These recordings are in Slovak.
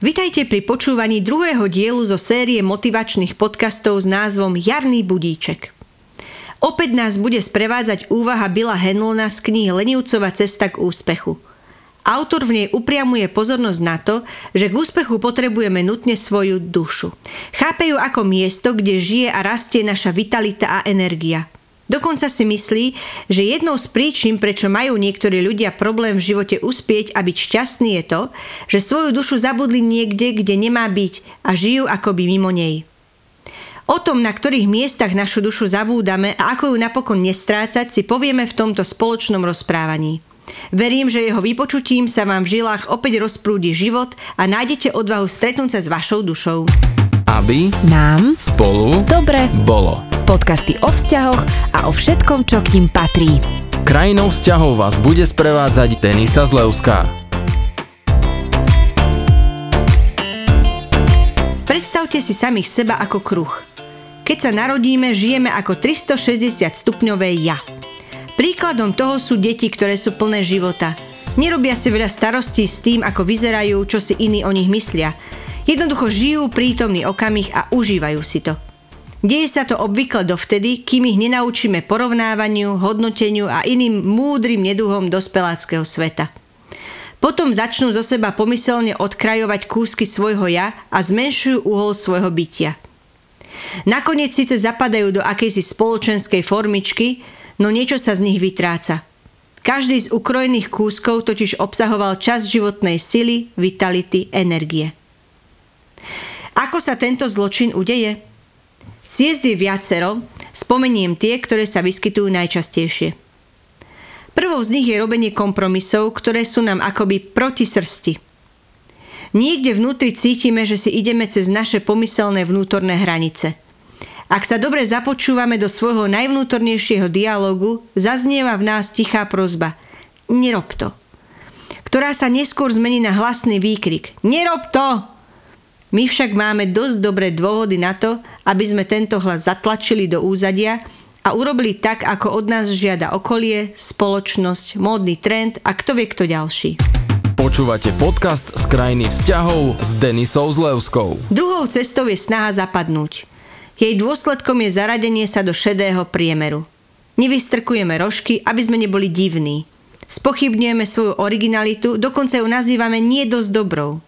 Vitajte pri počúvaní druhého dielu zo série motivačných podcastov s názvom Jarný budíček. Opäť nás bude sprevádzať úvaha Billa Henlona z knihy Lenivcova cesta k úspechu. Autor v nej upriamuje pozornosť na to, že k úspechu potrebujeme nutne svoju dušu. Chápe ju ako miesto, kde žije a rastie naša vitalita a energia – Dokonca si myslí, že jednou z príčin, prečo majú niektorí ľudia problém v živote uspieť a byť šťastný je to, že svoju dušu zabudli niekde, kde nemá byť a žijú akoby mimo nej. O tom, na ktorých miestach našu dušu zabúdame a ako ju napokon nestrácať, si povieme v tomto spoločnom rozprávaní. Verím, že jeho vypočutím sa vám v žilách opäť rozprúdi život a nájdete odvahu stretnúť sa s vašou dušou. Aby nám spolu dobre bolo. Podcasty o vzťahoch a o všetkom, čo k ním patrí. Krajinou vzťahov vás bude sprevádzať Denisa Zlevská. Predstavte si samých seba ako kruh. Keď sa narodíme, žijeme ako 360 stupňové ja. Príkladom toho sú deti, ktoré sú plné života. Nerobia si veľa starostí s tým, ako vyzerajú, čo si iní o nich myslia. Jednoducho žijú prítomný okamih a užívajú si to. Deje sa to obvykle dovtedy, kým ich nenaučíme porovnávaniu, hodnoteniu a iným múdrym neduhom dospeláckého sveta. Potom začnú zo seba pomyselne odkrajovať kúsky svojho ja a zmenšujú uhol svojho bytia. Nakoniec síce zapadajú do akejsi spoločenskej formičky, no niečo sa z nich vytráca. Každý z ukrojených kúskov totiž obsahoval čas životnej sily, vitality, energie. Ako sa tento zločin udeje? Ciest je viacero, spomeniem tie, ktoré sa vyskytujú najčastejšie. Prvou z nich je robenie kompromisov, ktoré sú nám akoby proti srsti. Niekde vnútri cítime, že si ideme cez naše pomyselné vnútorné hranice. Ak sa dobre započúvame do svojho najvnútornejšieho dialogu, zaznieva v nás tichá prozba Nerob to. Ktorá sa neskôr zmení na hlasný výkrik Nerob to! My však máme dosť dobré dôvody na to, aby sme tento hlas zatlačili do úzadia a urobili tak, ako od nás žiada okolie, spoločnosť, módny trend a kto vie kto ďalší. Počúvate podcast z krajiny vzťahov s Denisou Zlevskou. Druhou cestou je snaha zapadnúť. Jej dôsledkom je zaradenie sa do šedého priemeru. Nevystrkujeme rožky, aby sme neboli divní. Spochybňujeme svoju originalitu, dokonca ju nazývame nie dosť dobrou.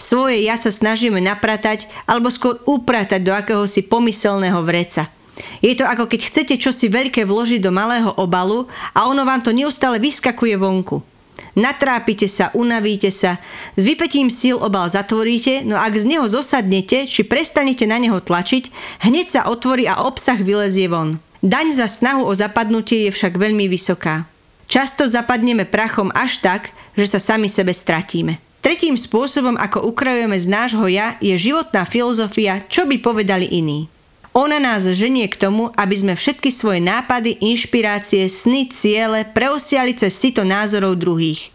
Svoje ja sa snažíme napratať alebo skôr upratať do akéhosi pomyselného vreca. Je to ako keď chcete čosi veľké vložiť do malého obalu a ono vám to neustále vyskakuje vonku. Natrápite sa, unavíte sa, s vypetím síl obal zatvoríte, no ak z neho zosadnete či prestanete na neho tlačiť, hneď sa otvorí a obsah vylezie von. Daň za snahu o zapadnutie je však veľmi vysoká. Často zapadneme prachom až tak, že sa sami sebe stratíme. Tretím spôsobom, ako ukrajujeme z nášho ja, je životná filozofia, čo by povedali iní. Ona nás ženie k tomu, aby sme všetky svoje nápady, inšpirácie, sny, ciele preosiali cez sito názorov druhých.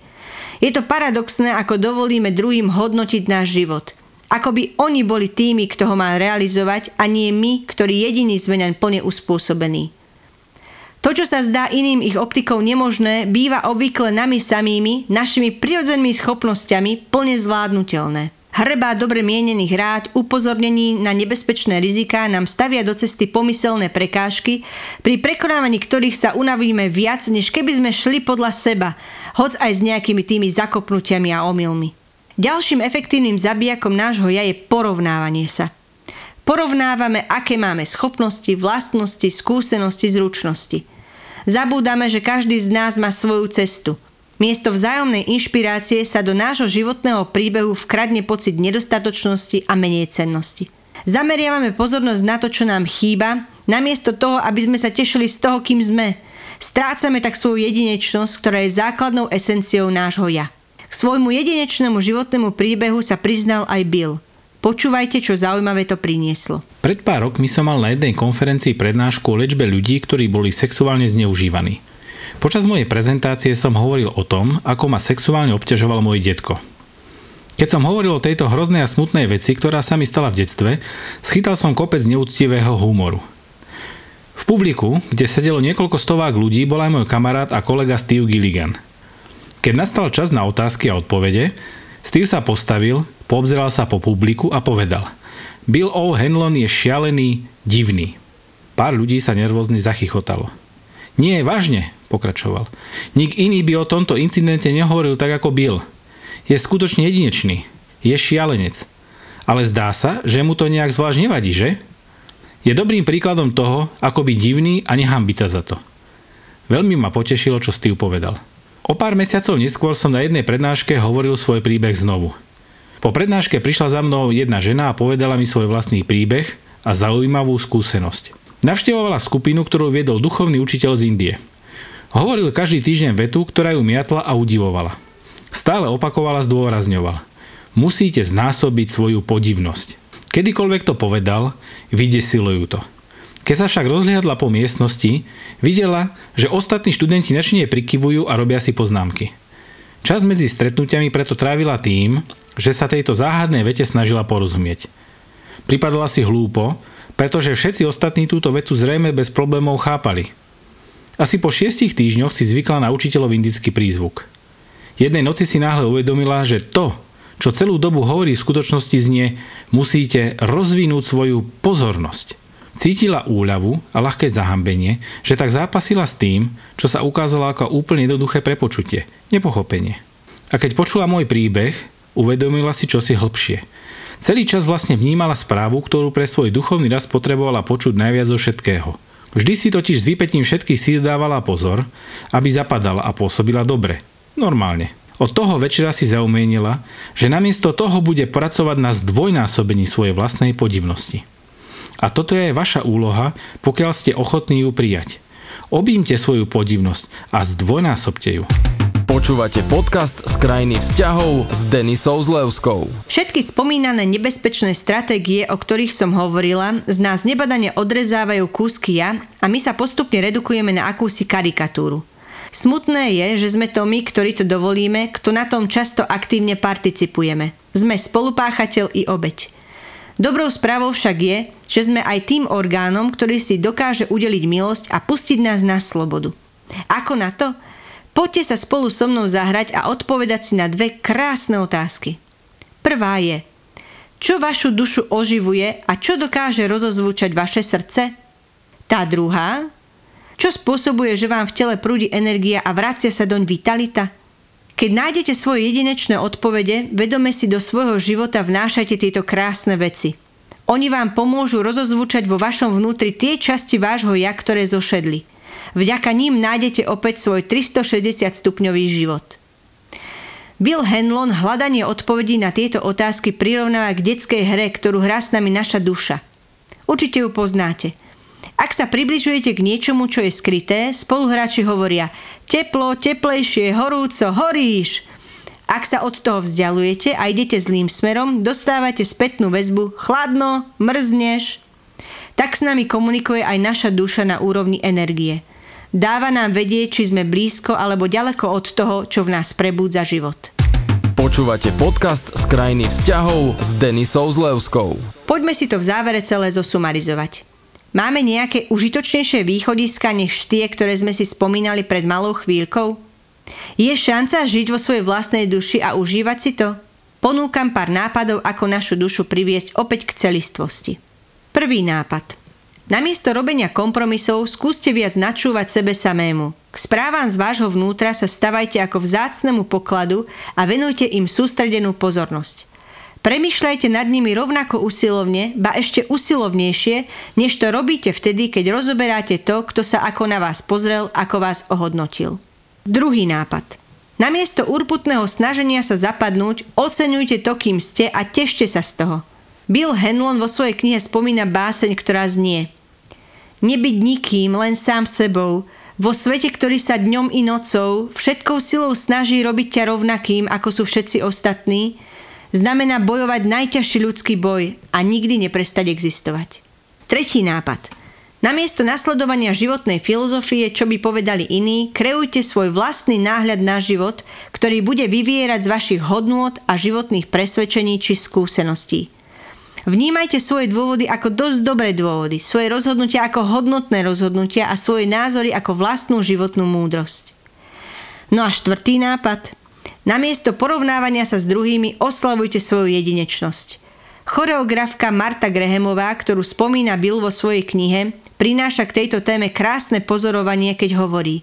Je to paradoxné, ako dovolíme druhým hodnotiť náš život. Ako by oni boli tými, kto ho má realizovať a nie my, ktorí jediní sme plne uspôsobení. To, čo sa zdá iným ich optikou nemožné, býva obvykle nami samými, našimi prirodzenými schopnosťami plne zvládnutelné. Hrbá dobre mienených rád, upozornení na nebezpečné riziká nám stavia do cesty pomyselné prekážky, pri prekonávaní ktorých sa unavíme viac, než keby sme šli podľa seba, hoc aj s nejakými tými zakopnutiami a omylmi. Ďalším efektívnym zabijakom nášho ja je porovnávanie sa. Porovnávame, aké máme schopnosti, vlastnosti, skúsenosti, zručnosti – Zabúdame, že každý z nás má svoju cestu. Miesto vzájomnej inšpirácie sa do nášho životného príbehu vkradne pocit nedostatočnosti a menej cennosti. Zameriavame pozornosť na to, čo nám chýba, namiesto toho, aby sme sa tešili z toho, kým sme. Strácame tak svoju jedinečnosť, ktorá je základnou esenciou nášho ja. K svojmu jedinečnému životnému príbehu sa priznal aj Bill – Počúvajte, čo zaujímavé to prinieslo. Pred pár rokmi som mal na jednej konferencii prednášku o liečbe ľudí, ktorí boli sexuálne zneužívaní. Počas mojej prezentácie som hovoril o tom, ako ma sexuálne obťažoval môj detko. Keď som hovoril o tejto hroznej a smutnej veci, ktorá sa mi stala v detstve, schytal som kopec neúctivého humoru. V publiku, kde sedelo niekoľko stovák ľudí, bol aj môj kamarát a kolega Steve Gilligan. Keď nastal čas na otázky a odpovede, Steve sa postavil, poobzeral sa po publiku a povedal Bill O'Hanlon je šialený, divný. Pár ľudí sa nervózne zachychotalo. Nie, vážne, pokračoval. Nik iný by o tomto incidente nehovoril tak ako Bill. Je skutočne jedinečný. Je šialenec. Ale zdá sa, že mu to nejak zvlášť nevadí, že? Je dobrým príkladom toho, ako byť divný a nehambiť sa za to. Veľmi ma potešilo, čo Steve povedal. O pár mesiacov neskôr som na jednej prednáške hovoril svoj príbeh znovu. Po prednáške prišla za mnou jedna žena a povedala mi svoj vlastný príbeh a zaujímavú skúsenosť. Navštevovala skupinu, ktorú viedol duchovný učiteľ z Indie. Hovoril každý týždeň vetu, ktorá ju miatla a udivovala. Stále opakovala, zdôrazňovala. Musíte znásobiť svoju podivnosť. Kedykoľvek to povedal, vydesilo ju to. Keď sa však rozhliadla po miestnosti, videla, že ostatní študenti načine prikyvujú a robia si poznámky. Čas medzi stretnutiami preto trávila tým, že sa tejto záhadnej vete snažila porozumieť. Pripadala si hlúpo, pretože všetci ostatní túto vetu zrejme bez problémov chápali. Asi po šiestich týždňoch si zvykla na učiteľov indický prízvuk. Jednej noci si náhle uvedomila, že to, čo celú dobu hovorí v skutočnosti znie, musíte rozvinúť svoju pozornosť – Cítila úľavu a ľahké zahambenie, že tak zápasila s tým, čo sa ukázalo ako úplne jednoduché prepočutie, nepochopenie. A keď počula môj príbeh, uvedomila si čosi hlbšie. Celý čas vlastne vnímala správu, ktorú pre svoj duchovný rast potrebovala počuť najviac zo všetkého. Vždy si totiž s vypetím všetkých síl dávala pozor, aby zapadala a pôsobila dobre. Normálne. Od toho večera si zaumienila, že namiesto toho bude pracovať na zdvojnásobení svojej vlastnej podivnosti. A toto je aj vaša úloha, pokiaľ ste ochotní ju prijať. Objímte svoju podivnosť a zdvojnásobte ju. Počúvate podcast z krajiny vzťahov s Denisou Zlevskou. Všetky spomínané nebezpečné stratégie, o ktorých som hovorila, z nás nebadane odrezávajú kúsky ja a my sa postupne redukujeme na akúsi karikatúru. Smutné je, že sme to my, ktorí to dovolíme, kto na tom často aktívne participujeme. Sme spolupáchateľ i obeď. Dobrou správou však je, že sme aj tým orgánom, ktorý si dokáže udeliť milosť a pustiť nás na slobodu. Ako na to? Poďte sa spolu so mnou zahrať a odpovedať si na dve krásne otázky. Prvá je, čo vašu dušu oživuje a čo dokáže rozozvúčať vaše srdce? Tá druhá, čo spôsobuje, že vám v tele prúdi energia a vracia sa doň vitalita? Keď nájdete svoje jedinečné odpovede, vedome si do svojho života vnášajte tieto krásne veci. Oni vám pomôžu rozozvučať vo vašom vnútri tie časti vášho ja, ktoré zošedli. Vďaka ním nájdete opäť svoj 360 stupňový život. Bill Henlon hľadanie odpovedí na tieto otázky prirovnáva k detskej hre, ktorú hrá s nami naša duša. Určite ju poznáte – ak sa približujete k niečomu, čo je skryté, spoluhráči hovoria teplo, teplejšie, horúco, horíš. Ak sa od toho vzdialujete a idete zlým smerom, dostávate spätnú väzbu chladno, mrzneš. Tak s nami komunikuje aj naša duša na úrovni energie. Dáva nám vedieť, či sme blízko alebo ďaleko od toho, čo v nás prebúdza život. Počúvate podcast z krajiny vzťahov s Denisou Zlevskou. Poďme si to v závere celé zosumarizovať. Máme nejaké užitočnejšie východiska než tie, ktoré sme si spomínali pred malou chvíľkou? Je šanca žiť vo svojej vlastnej duši a užívať si to? Ponúkam pár nápadov, ako našu dušu priviesť opäť k celistvosti. Prvý nápad. Namiesto robenia kompromisov skúste viac načúvať sebe samému. K správam z vášho vnútra sa stavajte ako vzácnemu pokladu a venujte im sústredenú pozornosť. Premýšľajte nad nimi rovnako usilovne, ba ešte usilovnejšie, než to robíte vtedy, keď rozoberáte to, kto sa ako na vás pozrel, ako vás ohodnotil. Druhý nápad. Namiesto urputného snaženia sa zapadnúť, oceňujte to, kým ste a tešte sa z toho. Bill Henlon vo svojej knihe spomína báseň, ktorá znie Nebyť nikým, len sám sebou, vo svete, ktorý sa dňom i nocou všetkou silou snaží robiť ťa rovnakým, ako sú všetci ostatní, znamená bojovať najťažší ľudský boj a nikdy neprestať existovať. Tretí nápad. Namiesto nasledovania životnej filozofie, čo by povedali iní, kreujte svoj vlastný náhľad na život, ktorý bude vyvierať z vašich hodnôt a životných presvedčení či skúseností. Vnímajte svoje dôvody ako dosť dobré dôvody, svoje rozhodnutia ako hodnotné rozhodnutia a svoje názory ako vlastnú životnú múdrosť. No a štvrtý nápad – Namiesto porovnávania sa s druhými oslavujte svoju jedinečnosť. Choreografka Marta Grehemová, ktorú spomína Bill vo svojej knihe, prináša k tejto téme krásne pozorovanie, keď hovorí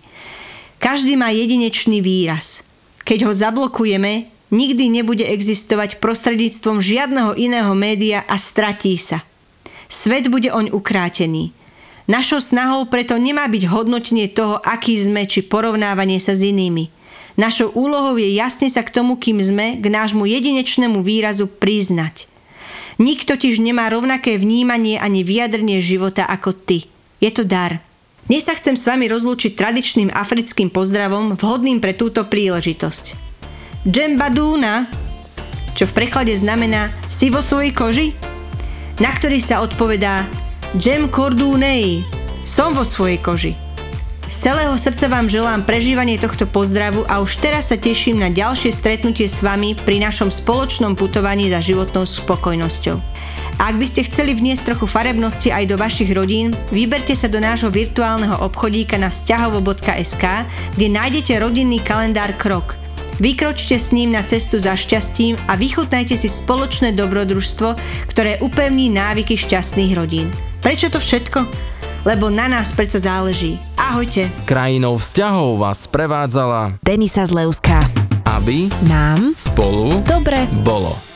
Každý má jedinečný výraz. Keď ho zablokujeme, nikdy nebude existovať prostredníctvom žiadneho iného média a stratí sa. Svet bude oň ukrátený. Našou snahou preto nemá byť hodnotenie toho, aký sme, či porovnávanie sa s inými – Našou úlohou je jasne sa k tomu, kým sme, k nášmu jedinečnému výrazu priznať. Nik totiž nemá rovnaké vnímanie ani vyjadrenie života ako ty. Je to dar. Dnes sa chcem s vami rozlúčiť tradičným africkým pozdravom vhodným pre túto príležitosť. Džembadúna, čo v preklade znamená si vo svojej koži, na ktorý sa odpovedá Džem Kordúnej, som vo svojej koži. Z celého srdca vám želám prežívanie tohto pozdravu a už teraz sa teším na ďalšie stretnutie s vami pri našom spoločnom putovaní za životnou spokojnosťou. A ak by ste chceli vniesť trochu farebnosti aj do vašich rodín, vyberte sa do nášho virtuálneho obchodíka na vzťahovo.sk, kde nájdete rodinný kalendár Krok. Vykročte s ním na cestu za šťastím a vychutnajte si spoločné dobrodružstvo, ktoré upevní návyky šťastných rodín. Prečo to všetko? Lebo na nás predsa záleží. Ahojte. Krajinou vzťahov vás prevádzala Denisa Zleuská. Aby Nám spolu dobre bolo.